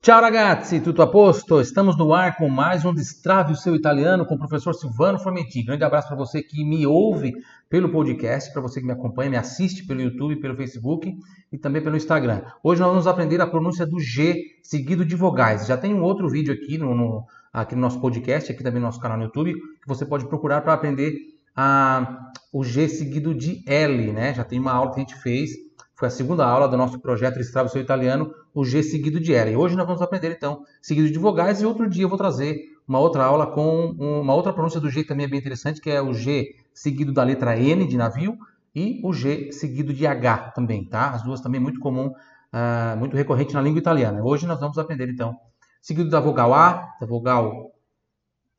Ciao ragazzi, tutto a posto? Estamos no ar com mais um Destrave o seu italiano com o professor Silvano Formentin. Grande abraço para você que me ouve pelo podcast, para você que me acompanha, me assiste pelo YouTube, pelo Facebook e também pelo Instagram. Hoje nós vamos aprender a pronúncia do G seguido de vogais. Já tem um outro vídeo aqui no, no aqui no nosso podcast, aqui também no nosso canal no YouTube, que você pode procurar para aprender a, o G seguido de L, né? Já tem uma aula que a gente fez foi a segunda aula do nosso projeto Estrava Seu Italiano, o G seguido de L. E hoje nós vamos aprender, então, seguido de vogais, e outro dia eu vou trazer uma outra aula com uma outra pronúncia do G que também é bem interessante, que é o G seguido da letra N de navio e o G seguido de H também, tá? As duas também muito comum, uh, muito recorrente na língua italiana. Hoje nós vamos aprender, então, seguido da vogal A, da vogal...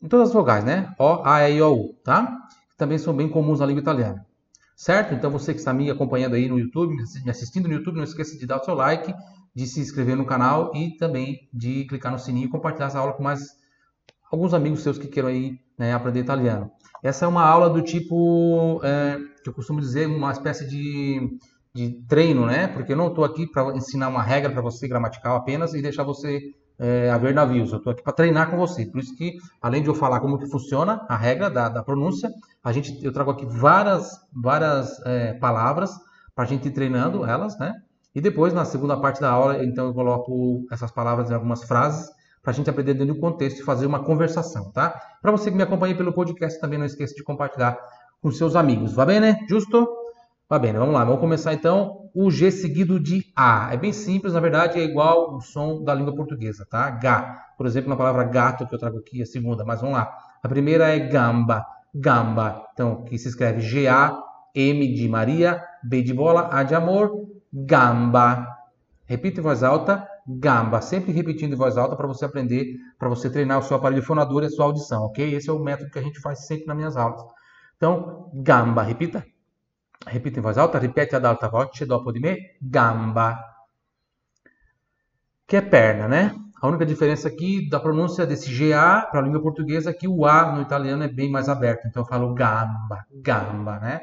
Em todas as vogais, né? O, A, E, I, O, U, tá? Também são bem comuns na língua italiana. Certo? Então você que está me acompanhando aí no YouTube, me assistindo no YouTube, não esqueça de dar o seu like, de se inscrever no canal e também de clicar no sininho e compartilhar essa aula com mais alguns amigos seus que queiram aí né, aprender italiano. Essa é uma aula do tipo, é, que eu costumo dizer, uma espécie de, de treino, né? Porque eu não estou aqui para ensinar uma regra para você gramatical apenas e deixar você é, a ver navios. Eu estou aqui para treinar com você. Por isso que, além de eu falar como que funciona a regra da, da pronúncia, a gente, eu trago aqui várias, várias é, palavras para a gente ir treinando elas, né? E depois, na segunda parte da aula, então eu coloco essas palavras em algumas frases para a gente aprender dentro do contexto e fazer uma conversação, tá? Para você que me acompanha pelo podcast, também não esqueça de compartilhar com seus amigos. Vai bem, né? Justo? Vai bem, vamos lá. Vamos começar então o G seguido de A. É bem simples, na verdade é igual o som da língua portuguesa, tá? Gá. Por exemplo, na palavra gato que eu trago aqui, a segunda, mas vamos lá. A primeira é gamba gamba. Então, que se escreve G-A-M de Maria, B de bola, A de amor, gamba. Repita em voz alta, gamba. Sempre repetindo em voz alta para você aprender, para você treinar o seu aparelho fonador e a sua audição, ok? Esse é o método que a gente faz sempre nas minhas aulas. Então, gamba. Repita. Repita em voz alta, repete ad alta voce dopo di me, gamba. Que é perna, né? A única diferença aqui da pronúncia desse GA para a língua portuguesa é que o A no italiano é bem mais aberto. Então eu falo gamba, gamba, né?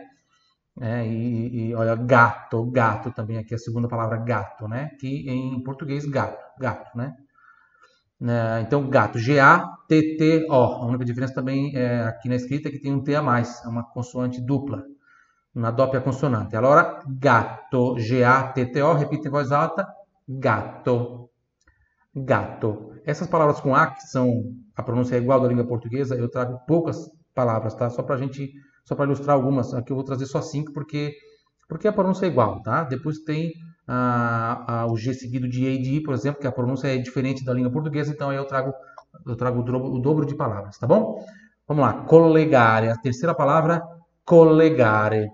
É, e, e, olha, gato, gato também aqui, a segunda palavra gato, né? Que em português, gato, gato, né? É, então, gato, G-A-T-T-O. A única diferença também é, aqui na escrita é que tem um T a mais, é uma consoante dupla, uma dopia consonante. Allora, gato, G-A-T-T-O, repita em voz alta, gato gato. Essas palavras com A, que são a pronúncia é igual da língua portuguesa, eu trago poucas palavras, tá? Só para gente, só para ilustrar algumas. Aqui eu vou trazer só cinco porque porque a pronúncia é igual, tá? Depois tem a, a, o G seguido de E e de I, por exemplo, que a pronúncia é diferente da língua portuguesa, então aí eu trago eu trago o dobro, o dobro de palavras, tá bom? Vamos lá, collegare. A terceira palavra, collegare.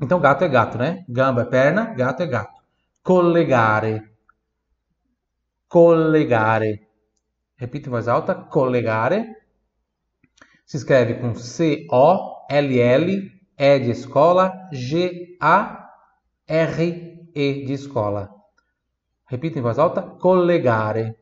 Então gato é gato, né? Gamba é perna, gato é gato. Collegare collegare. Repita em voz alta, collegare. Se escreve com C-O-L-L, E de escola, G-A-R-E de escola. Repita em voz alta, collegare.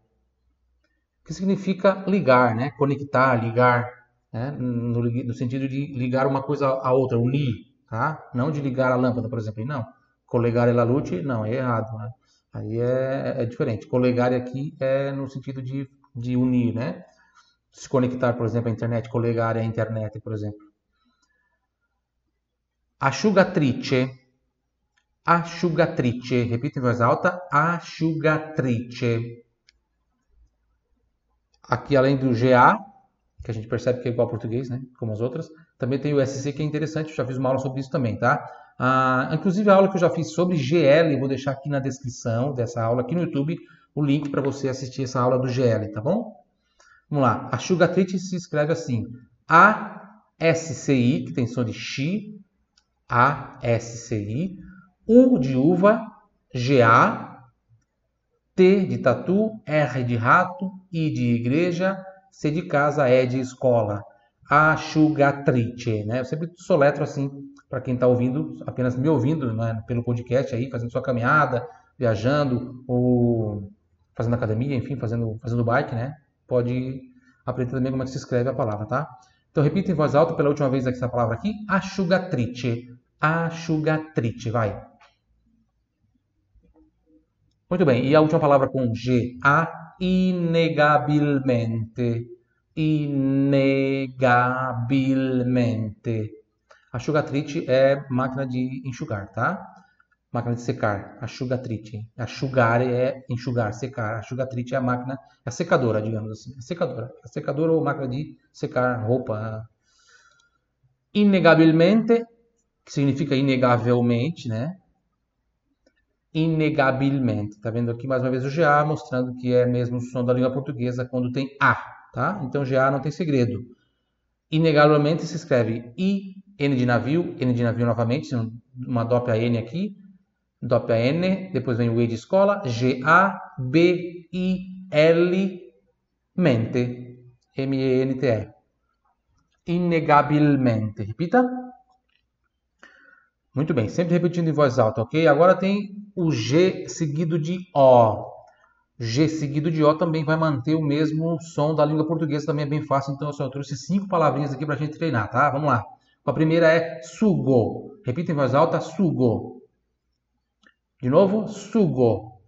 Que significa ligar, né? Conectar, ligar, né? no, no sentido de ligar uma coisa a outra, unir, tá? Não de ligar a lâmpada, por exemplo, não. Collegare la luce, não, é errado, né? Aí é, é diferente. Colegare aqui é no sentido de, de unir, né? Se conectar, por exemplo, à internet, colegare à internet, por exemplo. Asciugatrice. Asciugatrice. Repita em voz alta. Asciugatrice. Aqui, além do GA, que a gente percebe que é igual ao português, né? Como as outras, também tem o SC, que é interessante. Eu já fiz uma aula sobre isso também, tá? Ah, inclusive a aula que eu já fiz sobre GL, vou deixar aqui na descrição dessa aula aqui no YouTube o link para você assistir essa aula do GL, tá bom? Vamos lá. A Sugatrite se escreve assim: A-S-C-I, que tem som de X, A-S-C-I, U de uva, G-A, T de tatu, R de rato, I de igreja, C de casa, E de escola. A Sugatrite, né? Eu sempre soletro assim para quem está ouvindo, apenas me ouvindo né, pelo podcast aí, fazendo sua caminhada, viajando ou fazendo academia, enfim, fazendo, fazendo bike, né? Pode aprender também como é que se escreve a palavra, tá? Então repita em voz alta pela última vez essa palavra aqui, asciugatrice. Asciugatrice, vai. Muito bem, e a última palavra com G, A, inegabilmente. Inegabilmente. Asciugatrice é máquina de enxugar, tá? Máquina de secar, asciugatrice. Asciugar é enxugar, secar. Asciugatrice é a máquina, é a secadora, digamos assim. A secadora. A secadora ou máquina de secar roupa. Inegabilmente, que significa inegavelmente, né? Inegabilmente. Tá vendo aqui mais uma vez o GA, mostrando que é mesmo o som da língua portuguesa quando tem A, tá? Então GA não tem segredo. Inegavelmente se escreve I, N de navio, N de navio novamente, uma dopia N aqui, dopia N, depois vem o E de escola, G, A, B, I, L, mente, M-E-N-T-E. Inegabilmente. Repita. Muito bem, sempre repetindo em voz alta, ok? Agora tem o G seguido de O. G seguido de O também vai manter o mesmo som da língua portuguesa, também é bem fácil, então eu só trouxe cinco palavrinhas aqui para a gente treinar, tá? Vamos lá. A primeira é sugo. Repita em voz alta, sugo. De novo, sugo.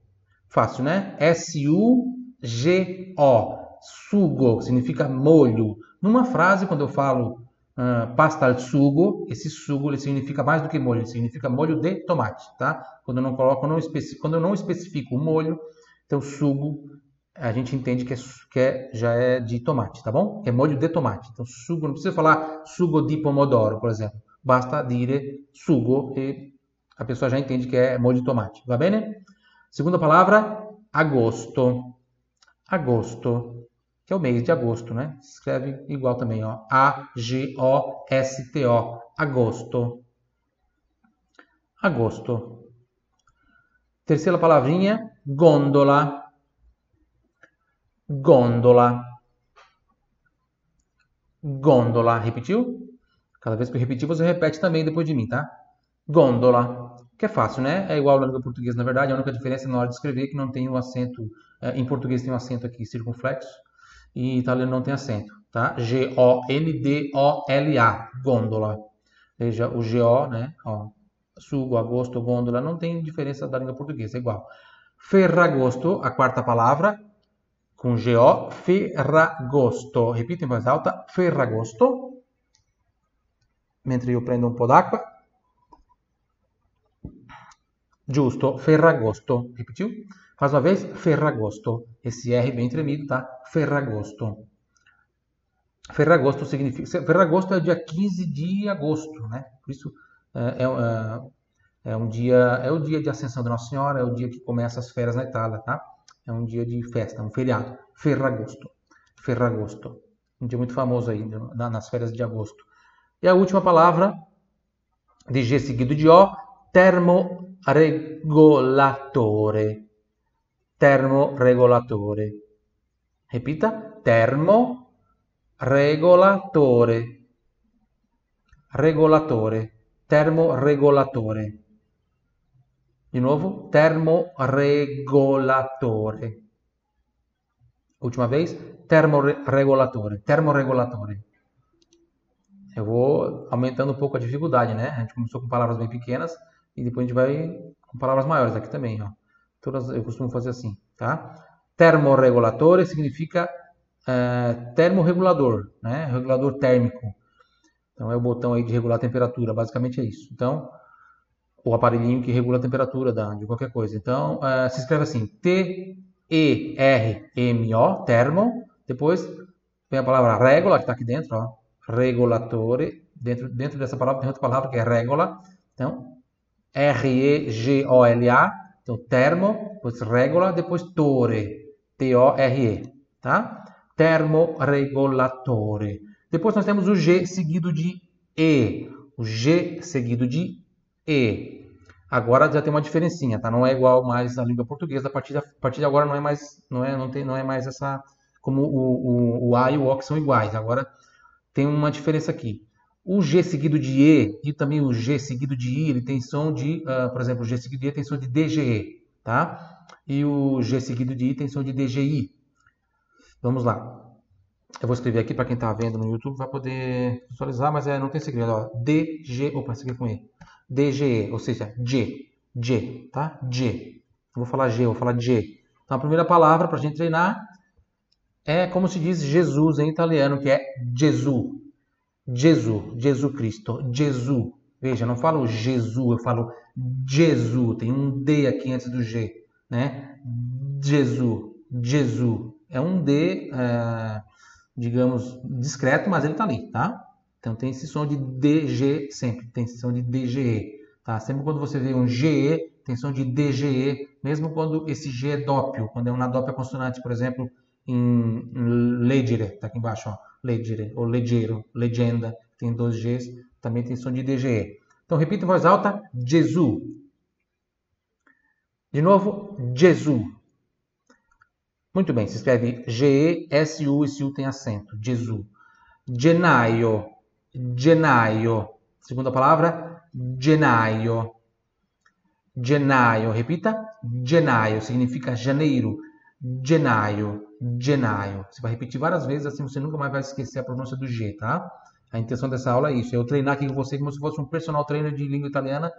Fácil, né? S-U-G-O. Sugo significa molho. Numa frase, quando eu falo uh, pasta al sugo, esse sugo ele significa mais do que molho, ele significa molho de tomate, tá? Quando eu não coloco, não quando eu não especifico o molho, então sugo a gente entende que, é, que é, já é de tomate, tá bom? É molho de tomate. Então sugo, não precisa falar sugo de pomodoro, por exemplo. Basta dire sugo e a pessoa já entende que é molho de tomate. Va bene? Segunda palavra, agosto. Agosto que é o mês de agosto, né? Se escreve igual também, ó. A-G-O-S-T-O. Agosto. Agosto. Terceira palavrinha, gôndola. Gôndola. Gôndola. Repetiu? Cada vez que eu repetir, você repete também depois de mim, tá? Gôndola. Que é fácil, né? É igual à língua portuguesa, na verdade. A única diferença é na hora de escrever que não tem o um acento. É, em português tem um acento aqui circunflexo e italiano não tem acento, tá? G-O-N-D-O-L-A, gôndola. Veja, o G-O, né? Ó, sugo, agosto, gôndola, não tem diferença da língua portuguesa, é igual. Ferragosto, a quarta palavra, com G-O, Ferragosto. Repita em voz alta, Ferragosto. Mentre io prendo un po' d'acqua. Giusto, Ferragosto. Repetiu? Mais uma vez, Ferragosto. Esse R bem tremido, tá? Ferragosto. Ferragosto significa. Ferragosto é o dia 15 de agosto, né? Por isso é, é, é, um dia. É o dia de ascensão da Nossa Senhora, é o dia que começa as férias na Itália, tá? É um dia de festa, um feriado. Ferragosto. Ferragosto. Um dia muito famoso aí, nas férias de agosto. E a última palavra, de G seguido de O, termoregolatore termoregolatore. Repita, termoregolatore. Regolatore, termoregolatore. Di nuovo, termoregolatore. Última vez, termoregolatore, termoregolatore. Eu vou aumentando um pouco a dificuldade, né? A gente começou com palavras bem pequenas e depois a gente vai com palavras maiores aqui também, ó. Todas eu costumo fazer assim, tá? Termoregulador significa é, termorregulador, né? Regulador térmico. Então é o botão aí de regular a temperatura, basicamente é isso. Então, o aparelhinho que regula a temperatura da, de qualquer coisa. Então, é, se escreve assim: T-E-R-M-O, termo. Depois vem a palavra regola, que está aqui dentro, ó. Regolatore. Dentro, dentro dessa palavra tem outra palavra que é regola. Então, R-E-G-O-L-A então, termo, depois regola, depois tore, T-O-R-E, tá? Termoregolatore. Depois nós temos o G seguido de E. O G seguido de E. Agora já tem uma diferencinha, tá? Não é igual mais à língua portuguesa. A partir de, a partir de agora não é mais, não é, não tem, não é mais essa como o, o, o A e o O que são iguais. Agora tem uma diferença aqui. O G seguido de E e também o G seguido de I, ele tem som de, uh, por exemplo, o G seguido de E tem som de DGE, tá? E o G seguido de I tem som de DGI. Vamos lá. Eu vou escrever aqui para quem está vendo no YouTube, vai poder visualizar, mas é, não tem segredo. Ó. DG, opa, esse aqui é com E. DGE, ou seja, G, G, tá? G. Vou falar G, vou falar G. Então a primeira palavra para a gente treinar é como se diz Jesus em italiano, que é Gesù. Gesù, Jesus Cristo, Gesù. Veja, não falo Jesus, eu falo Jesus. Tem um D aqui antes do G, né? Jesus, Jesus. É um D, é, digamos, discreto, mas ele está ali, tá? Então tem esse som de DG sempre, tem esse som de DGE, tá? Sempre quando você vê um GE, tem som de DGE, mesmo quando esse G é dópio, quando é uma dópia consonante, por exemplo, em leggere, tá aqui embaixo, ó, leggere, ou leggero, legenda, tem dois Gs, também tem som de DGE. Então repita em voz alta, Jesus. De novo, Jesus. Muito bem, se escreve G-E-S-U, esse U tem acento, Jesus. Genaio, genaio. Segunda palavra, genaio. Genaio, repita, genaio, significa janeiro. Genaio, genaio. Você vai repetir várias vezes, assim você nunca mais vai esquecer a pronúncia do G, tá? A intenção dessa aula é isso, é eu treinar aqui com você como se fosse um personal trainer de língua italiana,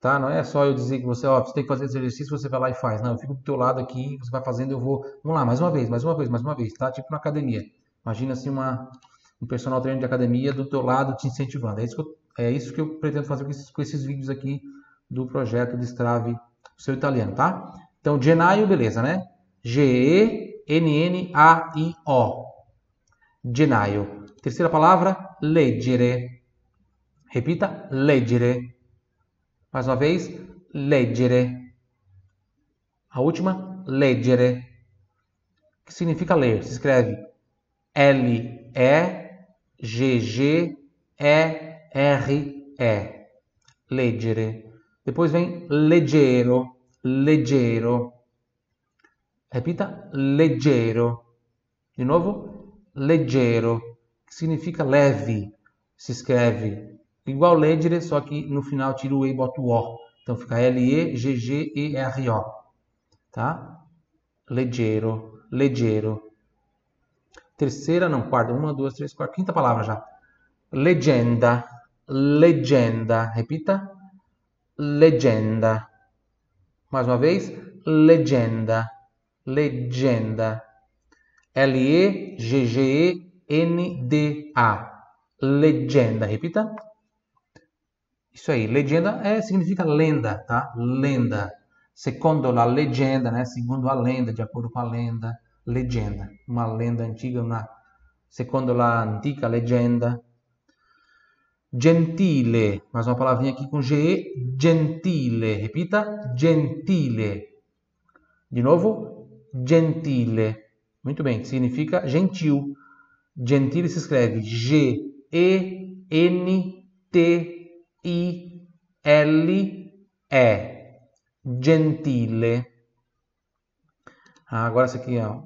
tá? Não é só eu dizer que você, ó, você tem que fazer esse exercício, você vai lá e faz. Não, eu fico do teu lado aqui, você vai fazendo, eu vou, vamos lá, mais uma vez, mais uma vez, mais uma vez, tá? Tipo na academia. Imagina assim uma um personal trainer de academia do teu lado te incentivando. É isso que eu, é isso que eu pretendo fazer com esses, com esses vídeos aqui do projeto Destrave o seu italiano, tá? Então, Genaio, beleza, né? G-E-N-N-A-I-O. Genaio. Terceira palavra, leggere. Repita, leggere. Mais uma vez, leggere. A última, leggere. Que significa ler. Se escreve L-E-G-G-E-R-E. Leggere. Depois vem leggero, leggero. Repita, leggero. De novo, leggero, que significa leve. Se escreve igual leggere, só que no final tira o E e bota o O. Então fica L-E-G-G-E-R-O. Tá? Leggero, leggero. Terceira, não, quarta. Uma, duas, três, quatro. Quinta palavra já. Legenda, legenda. Repita. Legenda. Mais uma vez. Legenda legenda. L-E-G-G-E-N-D-A. Legenda. Repita. Isso aí. Legenda é, significa lenda, tá? Lenda. Secondo la legenda, né? Segundo a lenda, de acordo com a lenda. Legenda. Uma lenda antiga, uma... Secondo la antica legenda. Gentile. Mais uma palavrinha aqui com G. Gentile. Repita. Gentile. De novo gentile. Muito bem, significa gentil. Gentile se escreve G-E-N-T-I-L-E. Gentile. Ah, agora esse aqui, ó.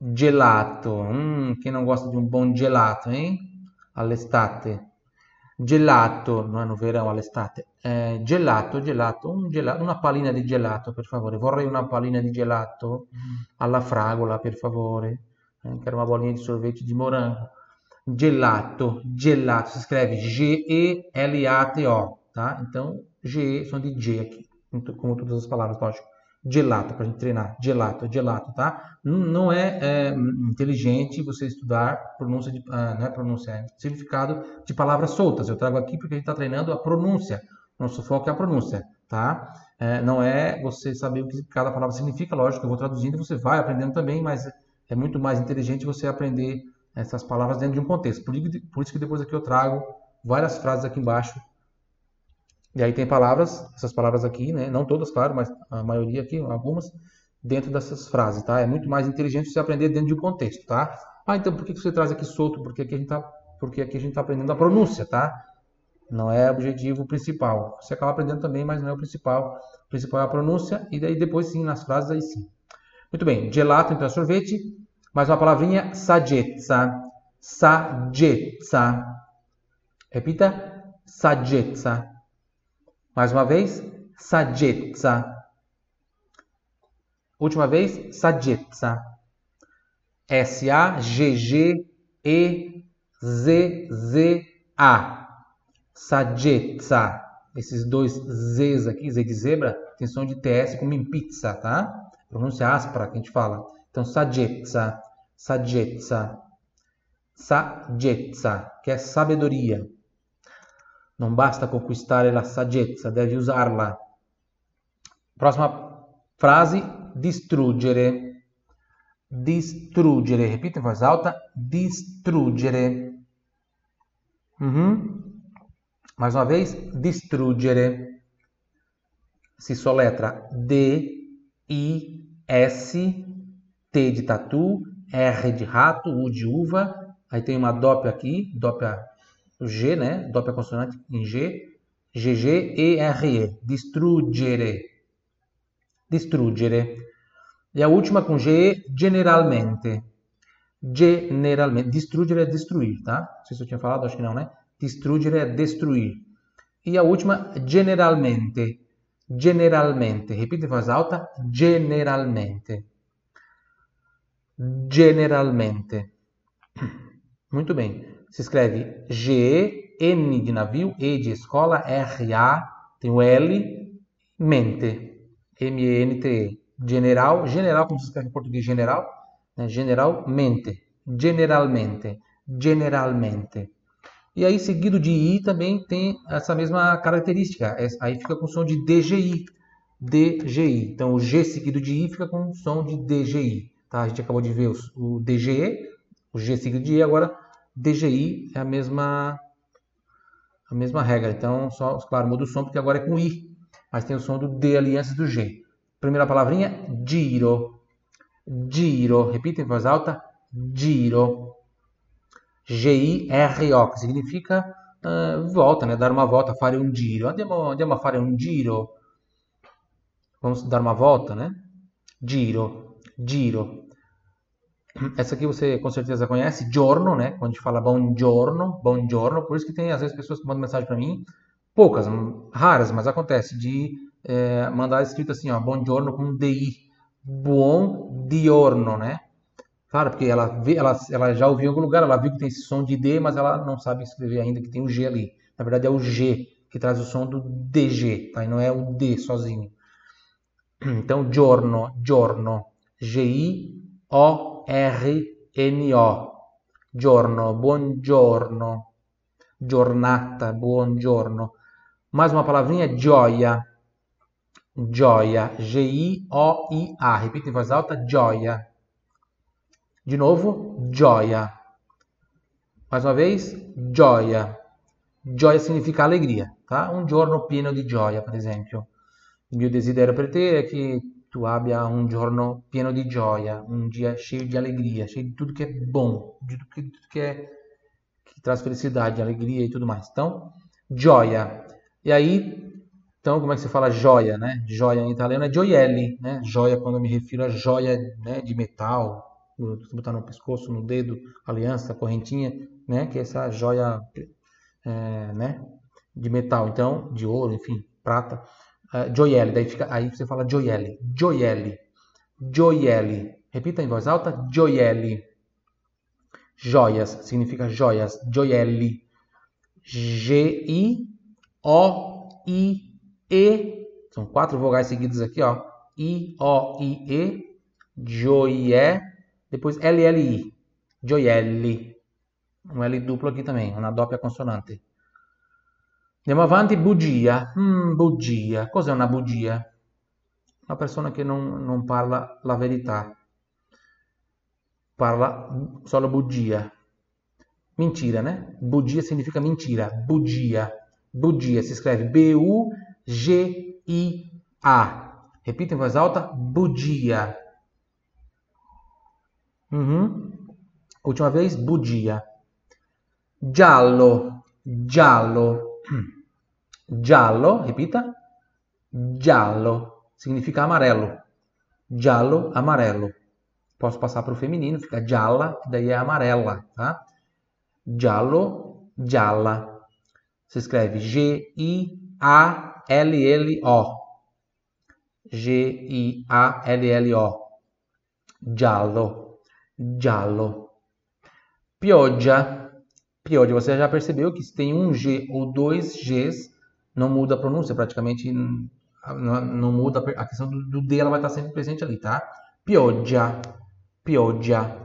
Gelato. Hum, quem não gosta de um bom gelato, hein? All'estate. Gelato, non è no verão, all'estate. Eh, gelato, gelato, un gelato, una pallina di gelato, per favore. Vorrei una pallina di gelato alla fragola, per favore. Eh, quero uma bolinha de sorvete de morango. Gelato, gelato, se escreve G-E-L-A-T-O, tá? Então, G, som de G aqui, como todas as palavras, lógico gelato, para a gente treinar. Gelato, gelato, tá? Não é, é inteligente você estudar pronúncia de, ah, não é pronúncia, é significado de palavras soltas. Eu trago aqui porque a gente está treinando a pronúncia. Nosso foco é a pronúncia, tá? É, não é você saber o que cada palavra significa, lógico, eu vou traduzindo e você vai aprendendo também, mas é muito mais inteligente você aprender essas palavras dentro de um contexto. Por, por isso que depois aqui eu trago várias frases aqui embaixo e aí tem palavras, essas palavras aqui, né? Não todas, claro, mas a maioria aqui, algumas, dentro dessas frases, tá? É muito mais inteligente você aprender dentro de um contexto, tá? Ah, então por que você traz aqui solto? Porque aqui a gente tá, porque aqui a gente tá aprendendo a pronúncia, tá? Não é o objetivo principal. Você acaba aprendendo também, mas não é o principal. O principal é a pronúncia e daí depois sim, nas frases aí sim. Muito bem, gelato então é sorvete. Mais uma palavrinha, saggezza. Saggezza. Repita, saggezza. Mais uma vez, saggezza. Última vez, saggezza. S-A-G-G-E-Z-Z-A. Saggezza. Esses dois Z's aqui, Z de zebra, tem som de TS como em pizza, tá? Pronúncia áspera que a gente fala. Então, saggezza, saggezza, saggezza, que é sabedoria. Não basta conquistare la saggezza, deve usarla. Próxima frase, distruggere. Distruggere, repita em voz alta, distruggere. Uhum. Mais uma vez, distruggere. Se soletra D, I, S, T de tatu, R de rato, U de uva. Aí tem uma dópia aqui, dópia G, né? Dópia consonante em G. GG, E, R, E. Distruggere. Distruggere. E a última com G, generalmente. Generalmente. Distruggere é destruir, tá? Não sei se eu tinha falado, acho que não, né? Distruggere é destruir. E a última, generalmente. Generalmente. Repita em voz alta. Generalmente. Generalmente. Muito bem. Se escreve G, N de navio, E de escola, R, A, tem o L, mente. M-E-N-T-E. General, general, como se escreve em português, general, né? generalmente, generalmente, generalmente. E aí, seguido de I, também tem essa mesma característica. Aí fica com som de DGI. DGI. Então, o G seguido de I fica com som de DGI. Tá? A gente acabou de ver o DGE, o G seguido de I, agora DGI é a mesma, a mesma regra. Então, só, claro, muda o som porque agora é com I. Mas tem o som do D ali antes do G. Primeira palavrinha, giro. Giro. Repita em voz alta. Giro. G-I-R-O, que significa uh, volta, né? Dar uma volta, fare un giro. Andiamo, andiamo a fare un giro. Vamos dar uma volta, né? Giro. Giro. Essa aqui você com certeza conhece, giorno, né? Quando a gente fala buongiorno, buongiorno. Por isso que tem às vezes pessoas que mandam mensagem para mim, poucas, raras, mas acontece, de é, mandar escrito assim, ó, buongiorno com DI, buon diorno, né? Claro, porque ela, vê, ela, ela já ouviu em algum lugar, ela viu que tem esse som de D, mas ela não sabe escrever ainda que tem o G ali. Na verdade é o G que traz o som do DG, tá? E não é o D sozinho. Então, giorno, giorno, G-I-O-R-N-O, giorno, buongiorno, giornata, buongiorno. Mais uma palavrinha, gioia, Gioia. G-I-O-I-A. Repita em voz alta. Gioia. De novo. Gioia. Mais uma vez. Gioia. Gioia significa alegria. Tá? Um giorno pieno di gioia, per esempio. Il mio desiderio per te è che tu abbia un giorno pieno di gioia, un dia cheio de alegria, cheio de tudo que é bom, de tudo que, tudo que, é, que traz felicidade, alegria e tudo mais. Então, gioia. E aí, então, como é que se fala joia, né? Joia em italiano é gioielli, né? Joia quando eu me refiro a joia né, de metal, botar no pescoço, no dedo, aliança, correntinha, né? Que é essa joia, é, né? De metal, então, de ouro, enfim, prata. Uh, gioielli, daí fica, aí você fala gioielli, gioielli, gioielli. Repita em voz alta, gioielli. Joias, significa joias, gioielli. G-I-O-I e, são quatro vogais seguidas aqui, ó. I, O, I, E, Joie, depois L, L, I. Gioielli. Um L duplo aqui também, uma doppia consonante. Andiamo avanti, bugia. Hmm, bugia. Cos'è una bugia? Una persona che non, non parla la verità. Parla solo bugia. Mentira, né? Bugia significa mentira. Bugia. Bugia si scrive B-U G-I-A. Repita em voz alta. Budia. Uhum. Última vez. Budia. Giallo. Giallo. Giallo. Repita. Giallo. Significa amarelo. Giallo, amarelo. Posso passar para o feminino. Fica gialla, daí é amarela. Tá? Giallo, gialla. Se escreve G-I-A L-L-O. G-I-A-L-L-O. Giallo. Giallo. Pioggia. Pioggia. Você já percebeu que se tem um G ou dois Gs, não muda a pronúncia. Praticamente não, não muda a questão do, do, D, ela vai estar sempre presente ali, tá? Pioggia, pioggia,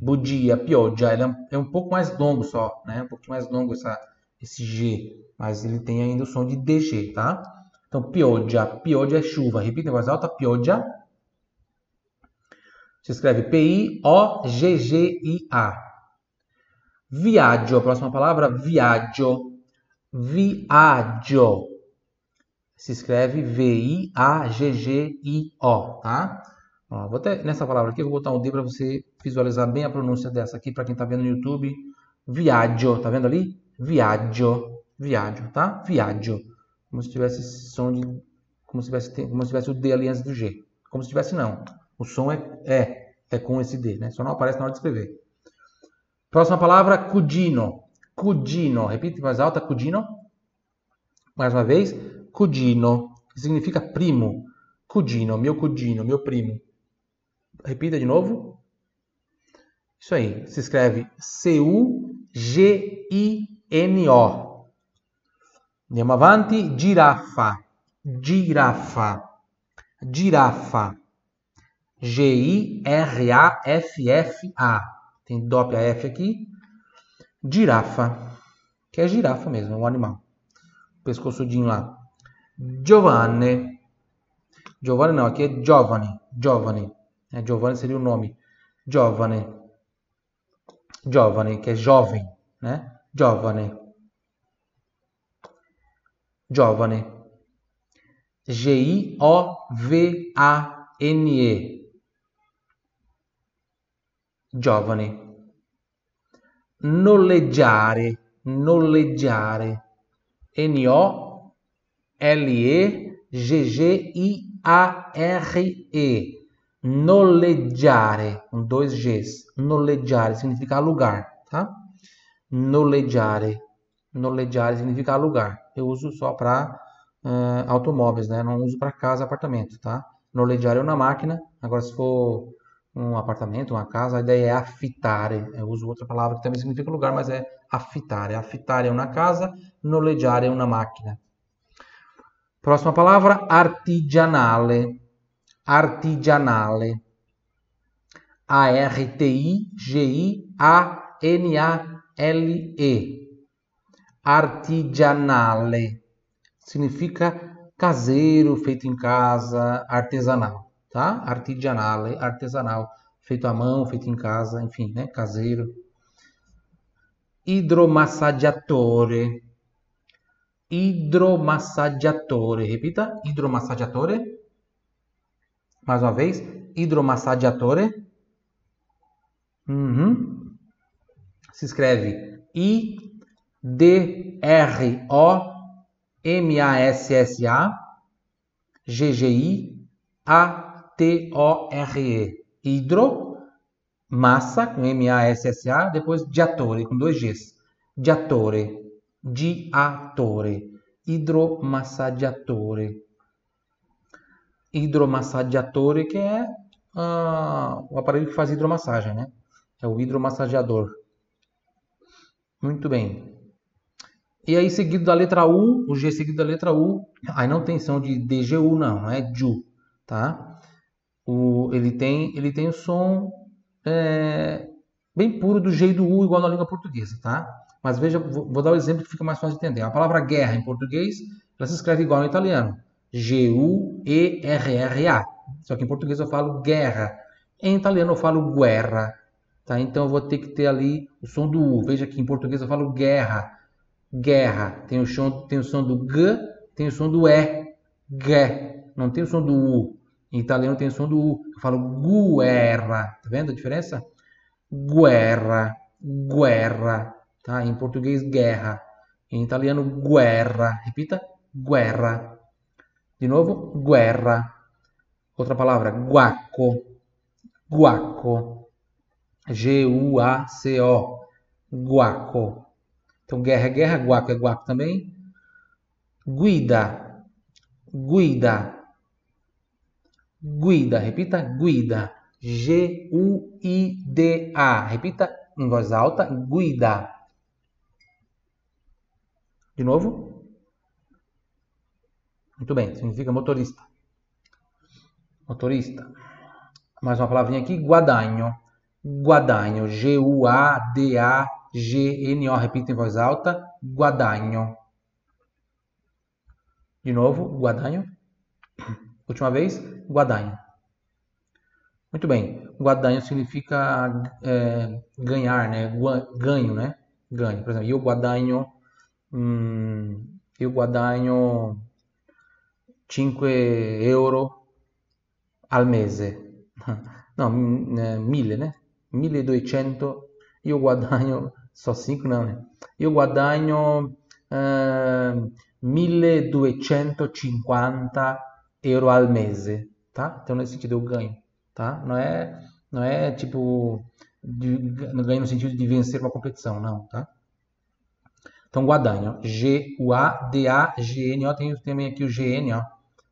budia, pioggia, ele é um, é um pouco mais longo só, né? Um pouquinho mais longo essa, esse G, mas ele tem ainda o som de DG, tá? Então, pioggia, pioggia é chuva. Repita em voz alta, pioggia. Se escreve P-I-O-G-G-I-A. Viaggio, a próxima palavra, viaggio. Viaggio. Se escreve V-I-A-G-G-I-O, tá? Ó, vou até, nessa palavra aqui, vou botar um D para você visualizar bem a pronúncia dessa aqui, para quem está vendo no YouTube. Viaggio, tá vendo ali? Viaggio, viaggio, tá? Viaggio. Como se tivesse som de... Como se tivesse, como se tivesse o D ali antes do G. Como se tivesse não. O som é, é, é com esse D, né? Só não aparece na hora de escrever. Próxima palavra, cudino. Cudino. Repita em voz alta, cudino. Mais uma vez, cudino, que significa primo. Cudino, meu cudino, meu primo. Repita de novo. Isso aí. Se escreve C-U-G-I-N-O. Andiamo avanti. Giraffa. Giraffa. Giraffa. G-I-R-A-F-F-A. Tem dopia F aqui. Girafa, que é girafa mesmo, é um animal. Pescoçudinho lá. Giovanni. Giovanni não, aqui é Giovanni. Giovanni. É, Giovanni seria o nome. Giovanni. Giovanni, que é jovem, né? Giovanni. Giovanni. G-I-O-V-A-N-E. Giovani. Noleggiare, noleggiare. N-O-L-E-G-G-I-A-R-E. Noleggiare, com dois Gs. Noleggiare significa alugar, tá? Noleggiare. Noleggiare significa alugar. Eu uso só para uh, automóveis, né? Não uso para casa, apartamento, tá? Noleggiare é uma máquina. Agora, se for um apartamento, uma casa, a ideia é afitare. Eu uso outra palavra que também significa lugar, mas é afitare. Afitare é uma casa, noleggiare é uma máquina. Próxima palavra, artigianale. Artigianale. A-R-T-I-G-I-A-N-A-L-E. Artigianale. Significa caseiro, feito em casa, artesanal tá? Artigianal, artesanal, feito à mão, feito em casa, enfim, né? Caseiro. Hidromassaggiatore. Hidromassaggiatore. Repita, hidromassaggiatore. Mais uma vez, hidromassaggiatore. Uhum. Se escreve I D T-O-R-E. Hidro, massa, com M-A-S-S-A, depois diatore, com dois Gs. Diatore, diatore, hidromassaggiatore. Hidromassaggiatore, que é uh, o aparelho que faz hidromassagem, né? É o hidromassageador. Muito bem. E aí, seguido da letra U, o G seguido da letra U, aí não tem som de DGU, não, não é JU, tá? O, ele, tem, ele tem o som é, bem puro do G e do U, igual na língua portuguesa, tá? Mas veja, vou, vou dar o um exemplo que fica mais fácil de entender. A palavra guerra em português, ela se escreve igual no italiano. G-U-E-R-R-A. Só que em português eu falo guerra. Em italiano eu falo guerra. Tá? Então eu vou ter que ter ali o som do U. Veja que em português eu falo guerra. Guerra. Tem o som, tem o som do G, tem o som do E. G. Não tem o som do U. Em italiano tem o som do U. Eu falo guerra. Tá vendo a diferença? Guerra. Guerra. Tá? Em português, guerra. Em italiano, guerra. Repita. Guerra. De novo, guerra. Outra palavra, guaco. Guaco. G-U-A-C-O. Guaco. Então, guerra é guerra, guaco é guaco também. Guida. Guida. Guida, repita, guida. G-U-I-D-A. Repita em voz alta, guida. De novo. Muito bem, significa motorista. Motorista. Mais uma palavrinha aqui, guadagno. Guadagno. G-U-A-D-A-G-N-O. Repita em voz alta. Guadagno. De novo, guadagno. Última vez, guadagno. Muito bem. Guadagno significa é, ganhar, né? Ganho, né? Ganho. Por exemplo, eu guadagno, hum, eu guadagno 5 euro al mese. No, 1000, né? 1200. Io guadagno, so 5 não, né? Io guadagno eh, 1250 euro al mese, tá? Então nesse sentido eu ganho, tá? Não é, não é tipo de, ganho no sentido de vencer uma competição, não, tá? Então guadagno, G-U-A-D-A-G-N-O, tem também aqui o G-N, ó,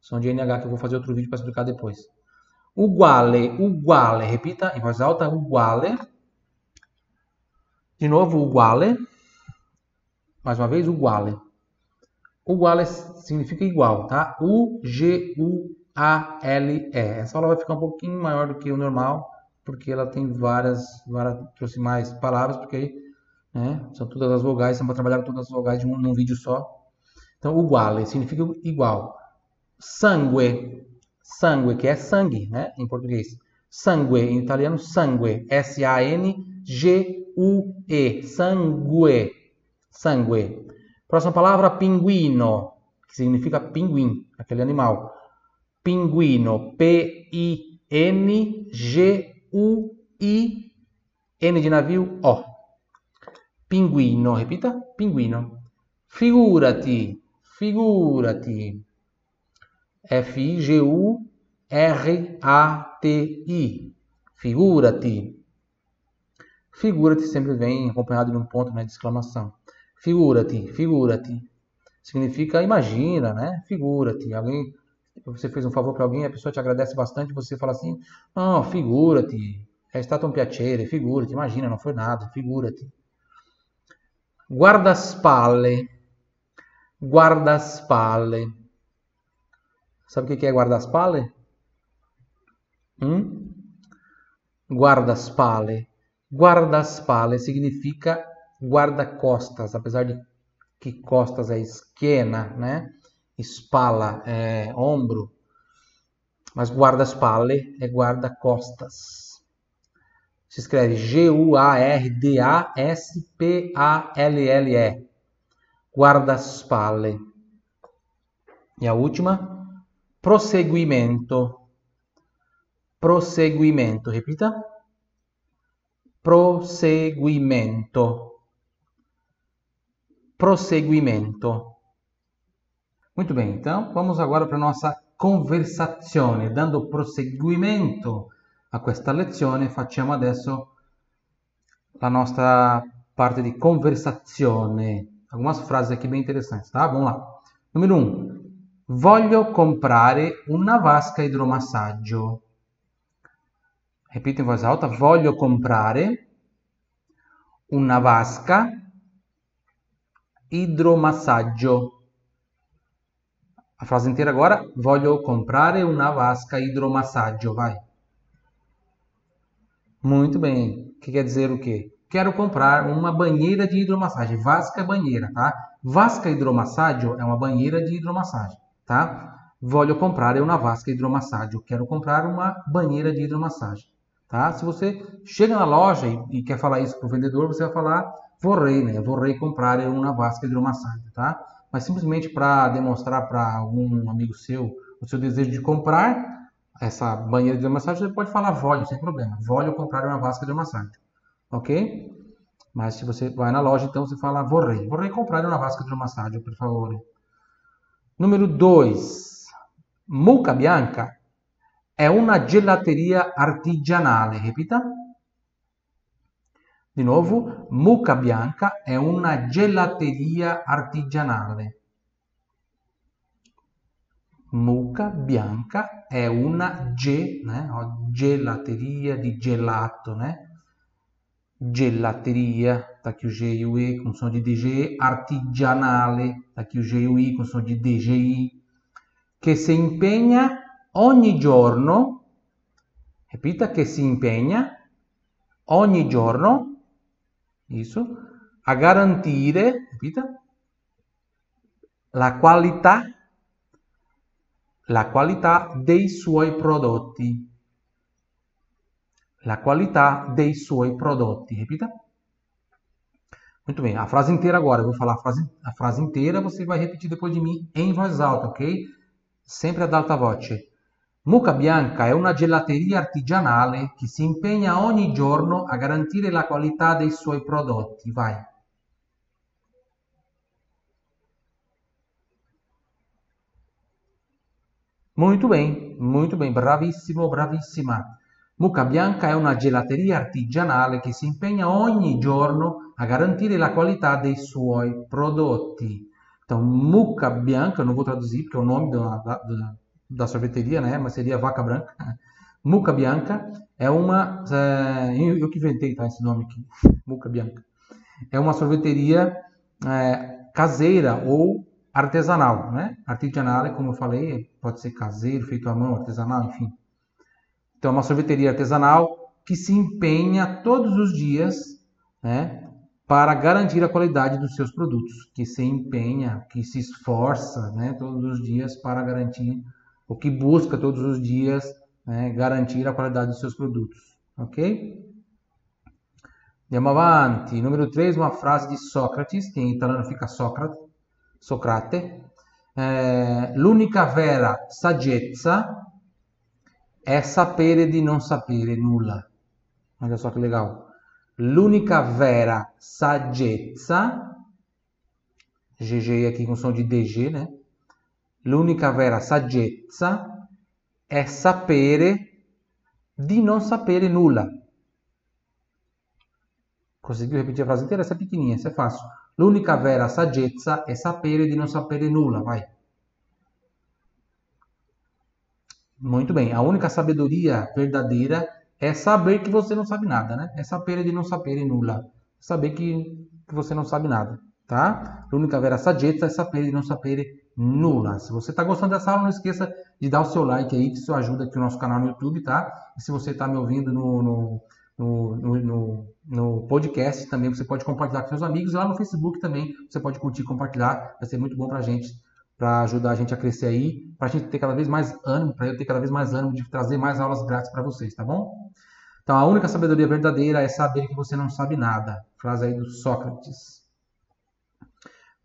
som de NH que eu vou fazer outro vídeo para explicar depois. Uguale, uguale, repita em voz alta, uguale. De novo, uguale. Mais uma vez, uguale. Uguale significa igual, tá? U-G-U-A-L-E. Essa aula vai ficar um pouquinho maior do que o normal, porque ela tem várias, várias trouxe mais palavras, porque né, são todas as vogais, são para trabalhar com todas as vogais de um, num vídeo só. Então, uguale significa igual. Sangue, sangue, que é sangue, né, em português. Sangue, em italiano, sangue, S-A-N-G-U-E, sangue, sangue. Próxima palavra, pinguino, que significa pinguim, aquele animal. Pinguino, P-I-N-G-U-I, N de navio, O. Pinguino, repita, pinguino. Figurati. F-I-G-U-R-A-T-I. Figura-te. Figura-te sempre vem acompanhado de um ponto né, de exclamação. Figura-te, figura-te. Significa imagina, né? Figura-te. Alguém, você fez um favor para alguém, a pessoa te agradece bastante, você fala assim: "Não, figura-te. É stato un piacere, figura-te. Imagina, não foi nada, figura-te." Guarda-spalle. Guarda-spalle. Sabe o que é guarda-spalle? Hum? Guarda-spalle significa guarda-costas, apesar de que costas é esquena, né? Spalla é ombro, mas guarda-spalle é guarda-costas. Se escreve G-U-A-R-D-A-S-P-A-L-L-E. Guarda-spalle. E a última? Proseguimento. Proseguimento. Repita. Proseguimento. Proseguimento. Muito bem, então vamos agora para a nossa conversazione. Dando proseguimento a questa lezione, facciamo adesso la nostra parte di conversazione. Algumas frases aqui bem interessantes, tá? Vamos lá. Número 1. Um, Voglio comprare una vasca idromassaggio. Repito in voce alta. Voglio comprare una vasca idromassaggio. A frase inteira agora. Voglio comprare una vasca idromassaggio. Vai. Muito bem. Que quer dizer o quê? Quero comprar uma banheira de hidromassagem. Vasca é banheira, tá? Vasca hidromassaggio é uma banheira de hidromassagem tá? Voglio comprare una vasca hidromassaggio. Quero comprar uma banheira de hidromassagem, tá? Se você chega na loja e, e quer falar isso para o vendedor, você vai falar vorrei, né? Vorrei comprar uma vasca hidromassaggio, tá? Mas simplesmente para demonstrar para algum amigo seu o seu desejo de comprar essa banheira de hidromassagem, você pode falar voglio, sem problema. Voglio comprar uma vasca de hidromassagem, ok? Mas se você vai na loja, então você fala vorrei. Vorrei comprar uma vasca de hidromassagem, por favor. Número 2. Mucca Bianca è una gelateria artigianale. Repita. Di nuovo, Mucca Bianca è una gelateria artigianale. Mucca bianca è una ge, né? gelateria di gelato, né? gelateria, tá aqui o G e o E com som de DGE, artigianale, tá aqui o G e o I com som de DGI, che si impegna ogni giorno, repita, che si impegna ogni giorno, isso, a garantire, repita, la qualità, la qualità dei suoi prodotti. La qualità dei suoi prodotti, repita. Muito bem, a frase inteira agora. Eu vou falar a frase, a frase inteira, você vai repetir depois de mim em voz alta, ok? Sempre ad alta voce. Mucca Bianca è una gelateria artigianale che si impegna ogni giorno a garantire la qualità dei suoi prodotti. Vai. Muito bem, muito bem, bravissimo, bravissima. Mucca Bianca è una gelateria artigianale che si impegna ogni giorno a garantire la qualità dei suoi prodotti. Então, Mucca Bianca, eu não vou traduzir porque é o nome da, da, da sorveteria, né? Mas seria Vaca Branca. Mucca Bianca é uma. É, eu que inventei tá, esse nome aqui, Mucca Bianca. É uma sorveteria é, caseira ou artesanal, né? Artigianale, como eu falei, pode ser caseiro, feito à mão, artesanal, enfim. Então, é uma sorveteria artesanal que se empenha todos os dias né, para garantir a qualidade dos seus produtos, que se empenha, que se esforça né, todos os dias para garantir, o que busca todos os dias né, garantir a qualidade dos seus produtos. Ok? Andiamo avanti. Número 3, uma frase de Sócrates, que em italiano fica Socrate. Socrate. Eh, L'unica vera saggezza è sapere di non sapere nulla. Olha só che legal. L'unica vera saggezza, GG aqui com som de DG, né? L'unica vera saggezza è sapere di non sapere nulla. Conseguiu repetir a frase inteira? Essa é pequenininha, essa é fácil. L'unica vera saggezza è sapere di non sapere nulla. Vai. Muito bem. A única sabedoria verdadeira é saber que você não sabe nada, né? É saber de não saber nula. Saber que, você não sabe nada, tá? L'unica vera saggezza é saber de não saber nula. Se você está gostando dessa aula, não esqueça de dar o seu like aí, que isso ajuda aqui o nosso canal no YouTube, tá? E se você está me ouvindo no, no, no, no, no podcast, também você pode compartilhar com seus amigos. E lá no Facebook também você pode curtir e compartilhar. Vai ser muito bom para a gente para ajudar a gente a crescer aí, para a gente ter cada vez mais ânimo, para eu ter cada vez mais ânimo de trazer mais aulas grátis para vocês, tá bom? Então, a única sabedoria verdadeira é saber que você não sabe nada. Frase aí do Sócrates.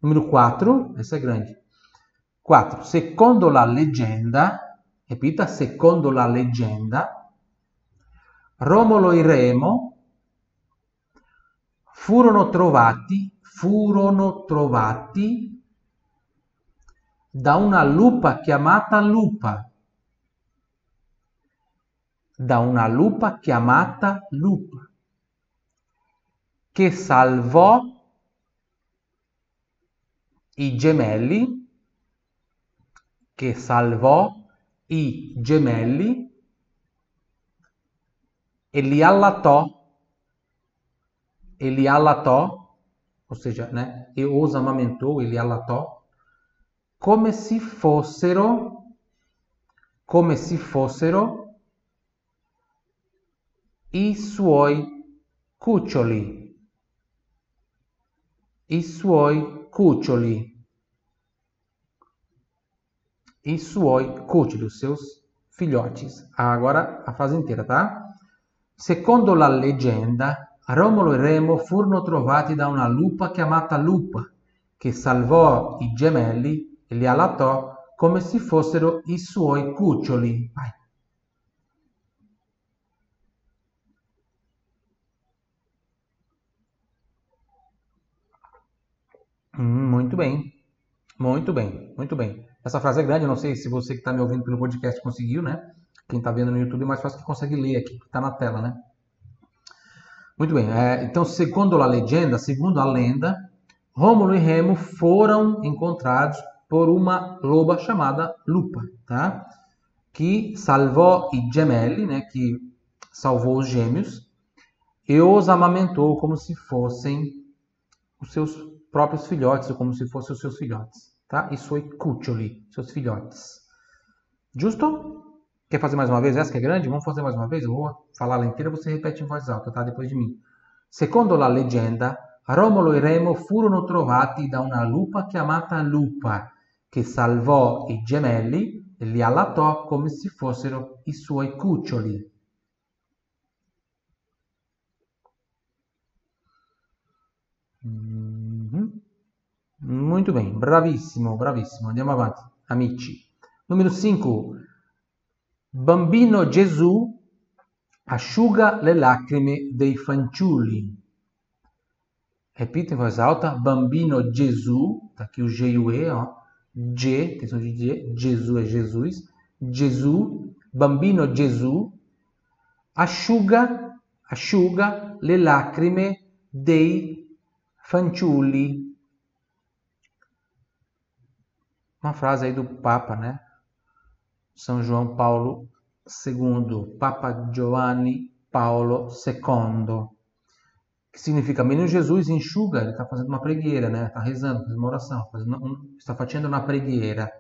Número 4, essa é grande. 4. Secondo la leggenda, repita, secondo la leggenda, Romolo e Remo furono trovati, furono trovati da una lupa chiamata lupa. Da una lupa chiamata lupa, che salvò i gemelli, che salvò i gemelli e li allatò, e li allatò, ou seja, né, e os amamentou, e li allatò, come se fossero, come se fossero i suoi cuccioli, i suoi cuccioli, i suoi os seus filhotes. Agora a frase inteira, tá? Secondo la leggenda, Romolo e Remo furono trovati da una lupa chiamata Lupa, che salvò i gemelli e li allattò come se fossero i suoi cuccioli. Vai. Muito bem. Muito bem, muito bem. Essa frase é grande, eu não sei se você que está me ouvindo pelo podcast conseguiu, né? Quem está vendo no YouTube é mais fácil que consegue ler aqui, que está na tela, né? Muito bem. É, então, segundo a legenda, segundo a lenda, Rômulo e Remo foram encontrados por uma loba chamada Lupa, tá? Que salvou i gemelli, né? Que salvou os gêmeos e os amamentou como se fossem os seus próprios filhotes, ou como se fossem os seus filhotes, tá? E suoi cuccioli, seus filhotes. Justo? Quer fazer mais uma vez? Essa que é grande? Vamos fazer mais uma vez? Eu vou falar ela inteira, você repete em voz alta, tá? Depois de mim. Secondo la leggenda, Romolo e Remo furono trovati da una lupa chiamata Lupa, che salvò i gemelli e li allattò come se fossero i suoi cuccioli. Mm-hmm. Muito bem, bravissimo, bravissimo. Andiamo avanti, amici. Numero 5. Bambino Gesù asciuga le lacrime dei fanciulli. Repita em voz alta. Bambino Gesù, tá aqui o G e o E, ó. G, som de G. Gesù é Jesus. Gesù, Bambino Gesù asciuga, asciuga le lacrime dei fanciulli. Uma frase aí do Papa, né? São João Paulo II, Papa Giovanni Paulo II, que significa menino Jesus enxuga, ele está fazendo uma pregueira, né? Está rezando, fazendo uma oração, fazendo um, está fazendo uma pregueira.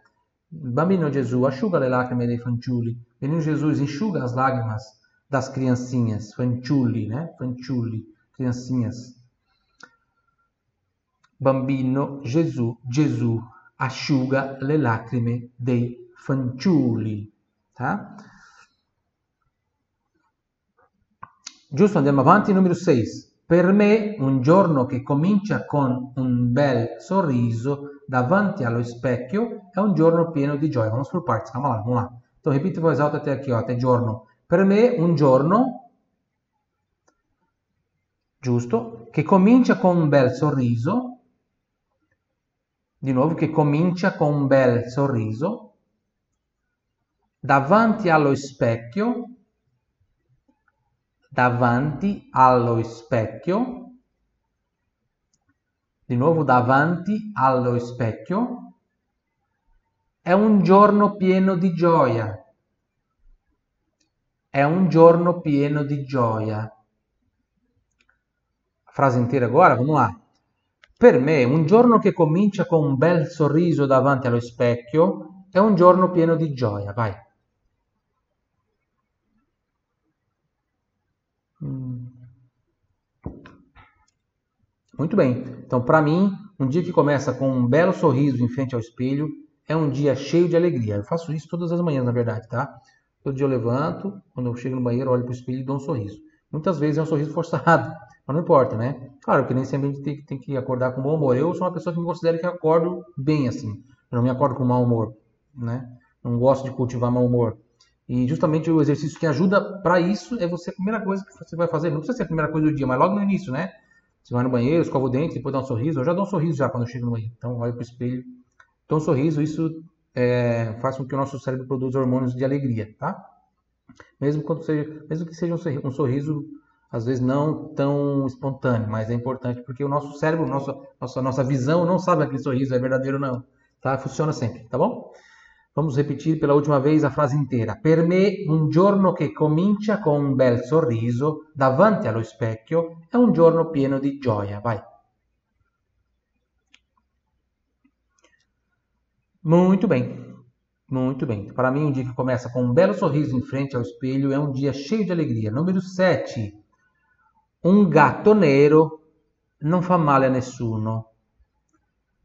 Bambino Jesus, asciuga le lacrime dei fanciulli. Menino Jesus enxuga as lágrimas das criancinhas, fanciulli, né? Fanciulli, criancinhas. Bambino Gesù, Gesù asciuga le lacrime dei fanciulli. Tá? Giusto, andiamo avanti. Numero 6. Per me un giorno che comincia con un bel sorriso davanti allo specchio è un giorno pieno di gioia. Vamos por partes, calma lá, vamos lá. Então repita em voz alta até aqui, ó, até giorno. Per me un giorno, giusto, che comincia con un bel sorriso di nuovo che comincia con un bel sorriso, davanti allo specchio, davanti allo specchio, di nuovo davanti allo specchio, è un giorno pieno di gioia. È un giorno pieno di gioia. Frase intera agora, vamos lá. Per me un giorno che comincia con un bel sorriso davanti allo specchio è un giorno pieno di gioia. Vai. Hum. Muito bem. Então, para mim, um dia que começa com um belo sorriso em frente ao espelho é um dia cheio de alegria. Eu faço isso todas as manhãs, na verdade, tá? Todo dia eu levanto, quando eu chego no banheiro, olho para o espelho e dou um sorriso. Muitas vezes é um sorriso forçado, mas não importa, né? Claro que nem sempre a gente tem, tem que acordar com bom humor. Eu sou uma pessoa que me considero que acordo bem assim. Eu não me acordo com mau humor, né? Não gosto de cultivar mau humor. E justamente o exercício que ajuda para isso é você a primeira coisa que você vai fazer. Não precisa ser a primeira coisa do dia, mas logo no início, né? Você vai no banheiro, escova o dente, depois dá um sorriso. Eu já dou um sorriso já quando eu chego no banheiro. Então, olha para o espelho. Então, um sorriso, isso é, faz com que o nosso cérebro produza hormônios de alegria, tá? Mesmo, quando seja, mesmo que seja um sorriso às vezes não tão espontâneo, mas é importante porque o nosso cérebro, nossa, nossa, nossa visão não sabe aquele sorriso é verdadeiro ou não. Tá? Funciona sempre, tá bom? Vamos repetir pela última vez a frase inteira. Per me un giorno che comincia con un bel sorriso davanti allo specchio è un giorno pieno di gioia. Vai. Muito bem. Muito bem. Para mim, um dia que começa com um belo sorriso em frente ao espelho é um dia cheio de alegria. Número 7. Un gatto nero non fa male a nessuno.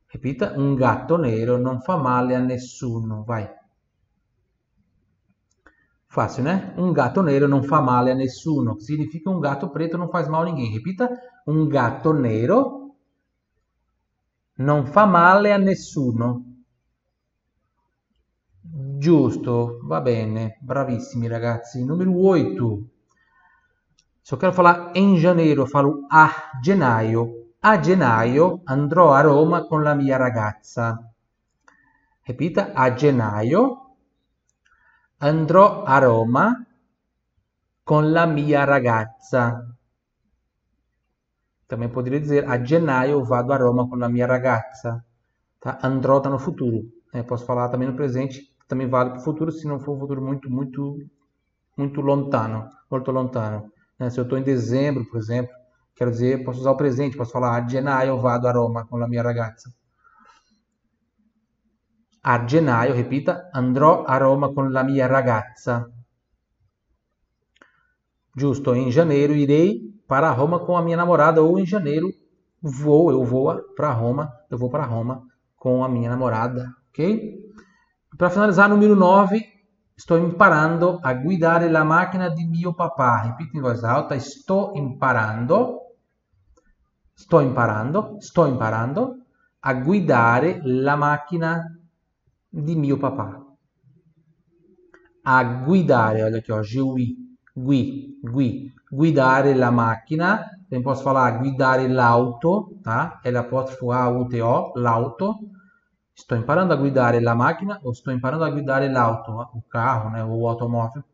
Repita, un gatto nero non fa male a nessuno. Vai. Fácil, né? Um gato nero não fa male a nessuno. Significa um gato preto não faz mal a ninguém. Repita, um gato nero non fa male a nessuno. Giusto, va bene, bravissimi ragazzi. Numero 8. Se eu quero falar em janeiro, eu falo a gennaio. A gennaio andrò a Roma con la mia ragazza. Repita, a gennaio andrò a Roma con la mia ragazza. Também poderia dizer, a gennaio vado a Roma con la mia ragazza. Tá? Andrò está no futuro. É, posso falar também no presente, também vale para o futuro, se não for um futuro muito, muito, muito lontano, muito lontano. Né? Se eu estou em dezembro, por exemplo, quero dizer, posso usar o presente, posso falar gennaio vado a Roma com a minha ragazza. A repita, andrò a Roma con la mia ragazza. Giusto, em janeiro irei para Roma com a minha namorada ou em janeiro vou, eu vou para Roma, eu vou para Roma com a minha namorada, ok? Para finalizar, número 9, estou imparando a guidare la macchina di mio papà. Repita em voz alta, estou imparando, sto imparando, sto imparando a guidare la macchina di mio papà. A guidare, olha aqui, ó, GUI, gui, gui, guidare la macchina, também posso falar guidare l'auto, tá? L apostrofo A U T O, l'auto. Sto imparando a guidare la macchina ou estou imparando a guidare l'auto, o carro, né, o automóvel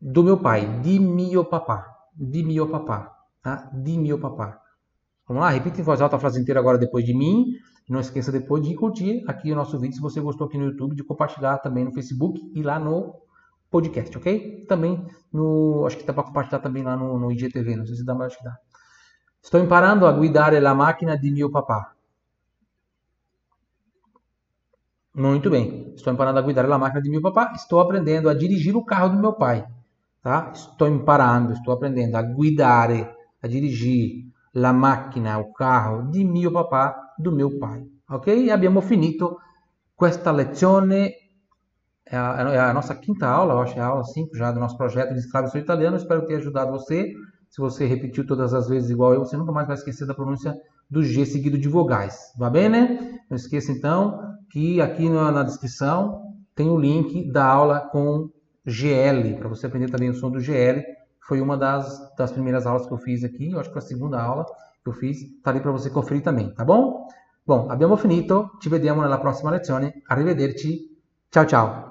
do meu pai, di mio papà, di mio papà, tá? Di mio papà. Vamos lá, repita em voz alta a frase inteira agora depois de mim. Não esqueça depois de curtir aqui o nosso vídeo se você gostou aqui no YouTube, de compartilhar também no Facebook e lá no podcast, ok? Também no. Acho que dá para compartilhar também lá no, no IGTV, não sei se dá, mas acho que dá. Estou imparando a guidare la macchina di mio papà. Muito bem. Estou imparando a guidare la macchina di mio papà. Estou aprendendo a dirigir o carro do meu pai. Tá? Estou imparando, estou aprendendo a guidare, a dirigir la macchina, o carro di mio papà, do meu pai. Ok? Abbiamo finito questa lezione, é a, é a nossa quinta aula, acho que é a aula 5 já do nosso projeto de escravo italiano. Espero ter ajudado você. Se você repetiu todas as vezes igual eu, você nunca mais vai esquecer da pronúncia do G seguido de vogais. Va bene? Não esqueça então que aqui na, na descrição tem o link da aula com GL, para você aprender também o som do GL foi uma das, das primeiras aulas que eu fiz aqui, eu acho que foi a segunda aula que eu fiz, tá ali para você conferir também, tá bom? Bom, abbiamo finito, ci vediamo nella prossima lezione, arrivederci, ciao ciao!